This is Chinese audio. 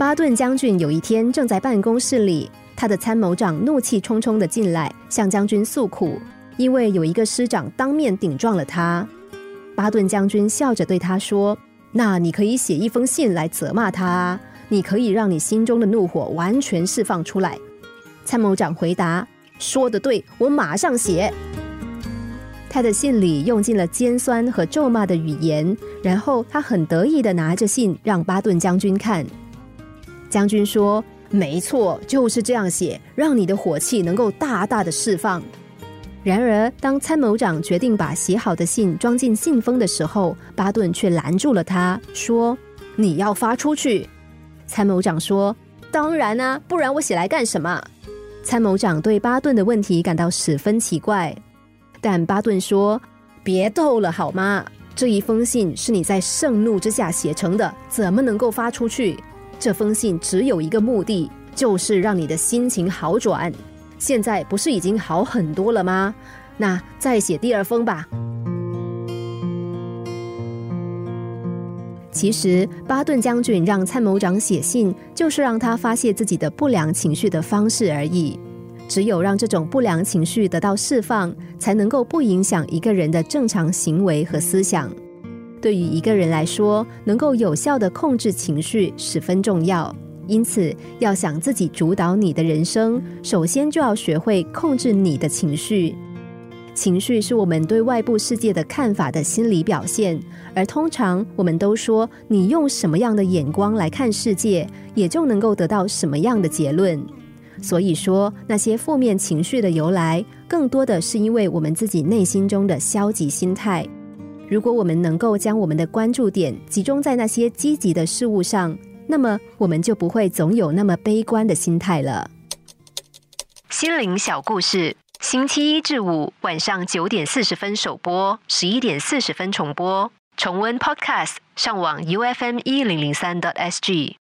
巴顿将军有一天正在办公室里，他的参谋长怒气冲冲的进来，向将军诉苦，因为有一个师长当面顶撞了他。巴顿将军笑着对他说：“那你可以写一封信来责骂他，你可以让你心中的怒火完全释放出来。”参谋长回答：“说的对，我马上写。”他的信里用尽了尖酸和咒骂的语言，然后他很得意的拿着信让巴顿将军看。将军说：“没错，就是这样写，让你的火气能够大大的释放。”然而，当参谋长决定把写好的信装进信封的时候，巴顿却拦住了他，说：“你要发出去。”参谋长说：“当然啊，不然我写来干什么？”参谋长对巴顿的问题感到十分奇怪。但巴顿说：“别逗了，好吗？这一封信是你在盛怒之下写成的，怎么能够发出去？这封信只有一个目的，就是让你的心情好转。现在不是已经好很多了吗？那再写第二封吧。”其实，巴顿将军让参谋长写信，就是让他发泄自己的不良情绪的方式而已。只有让这种不良情绪得到释放，才能够不影响一个人的正常行为和思想。对于一个人来说，能够有效的控制情绪十分重要。因此，要想自己主导你的人生，首先就要学会控制你的情绪。情绪是我们对外部世界的看法的心理表现，而通常我们都说，你用什么样的眼光来看世界，也就能够得到什么样的结论。所以说，那些负面情绪的由来，更多的是因为我们自己内心中的消极心态。如果我们能够将我们的关注点集中在那些积极的事物上，那么我们就不会总有那么悲观的心态了。心灵小故事，星期一至五晚上九点四十分首播，十一点四十分重播。重温 Podcast，上网 U F M 一零零三 t S G。